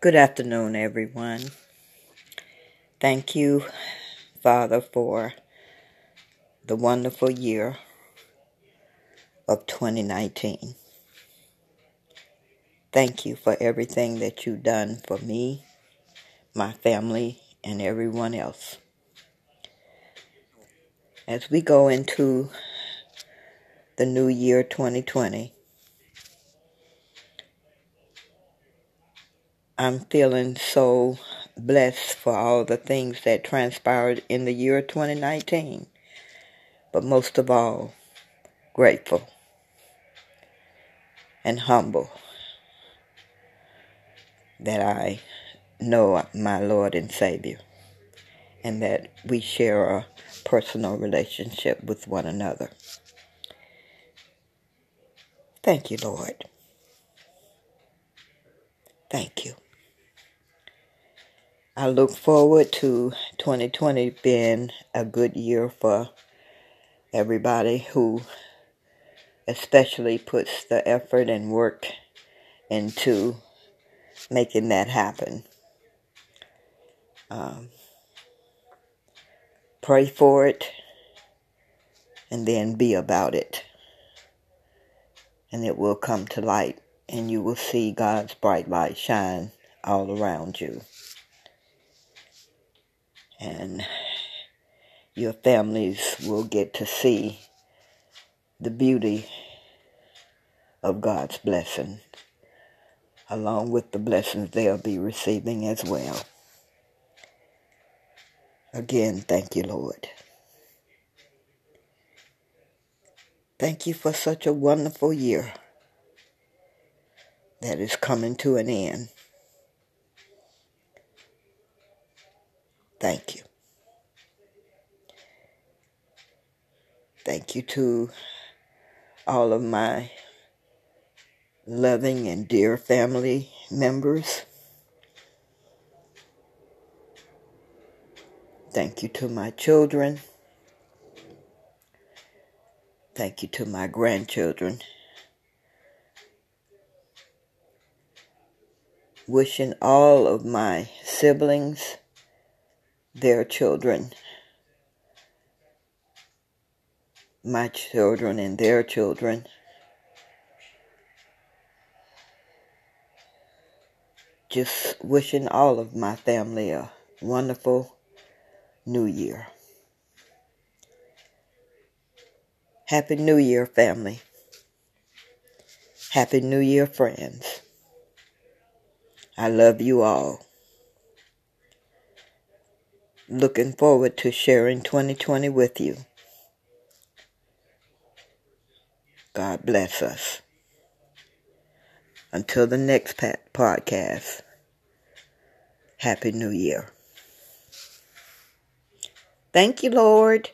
Good afternoon, everyone. Thank you, Father, for the wonderful year of 2019. Thank you for everything that you've done for me, my family, and everyone else. As we go into the new year 2020, I'm feeling so blessed for all the things that transpired in the year 2019. But most of all, grateful and humble that I know my Lord and Savior and that we share a personal relationship with one another. Thank you, Lord. Thank you. I look forward to 2020 being a good year for everybody who especially puts the effort and work into making that happen. Um, pray for it and then be about it. And it will come to light, and you will see God's bright light shine all around you and your families will get to see the beauty of God's blessing, along with the blessings they'll be receiving as well. Again, thank you, Lord. Thank you for such a wonderful year that is coming to an end. Thank you. Thank you to all of my loving and dear family members. Thank you to my children. Thank you to my grandchildren. Wishing all of my siblings their children, my children and their children. Just wishing all of my family a wonderful new year. Happy New Year, family. Happy New Year, friends. I love you all looking forward to sharing 2020 with you. God bless us. Until the next podcast, Happy New Year. Thank you, Lord.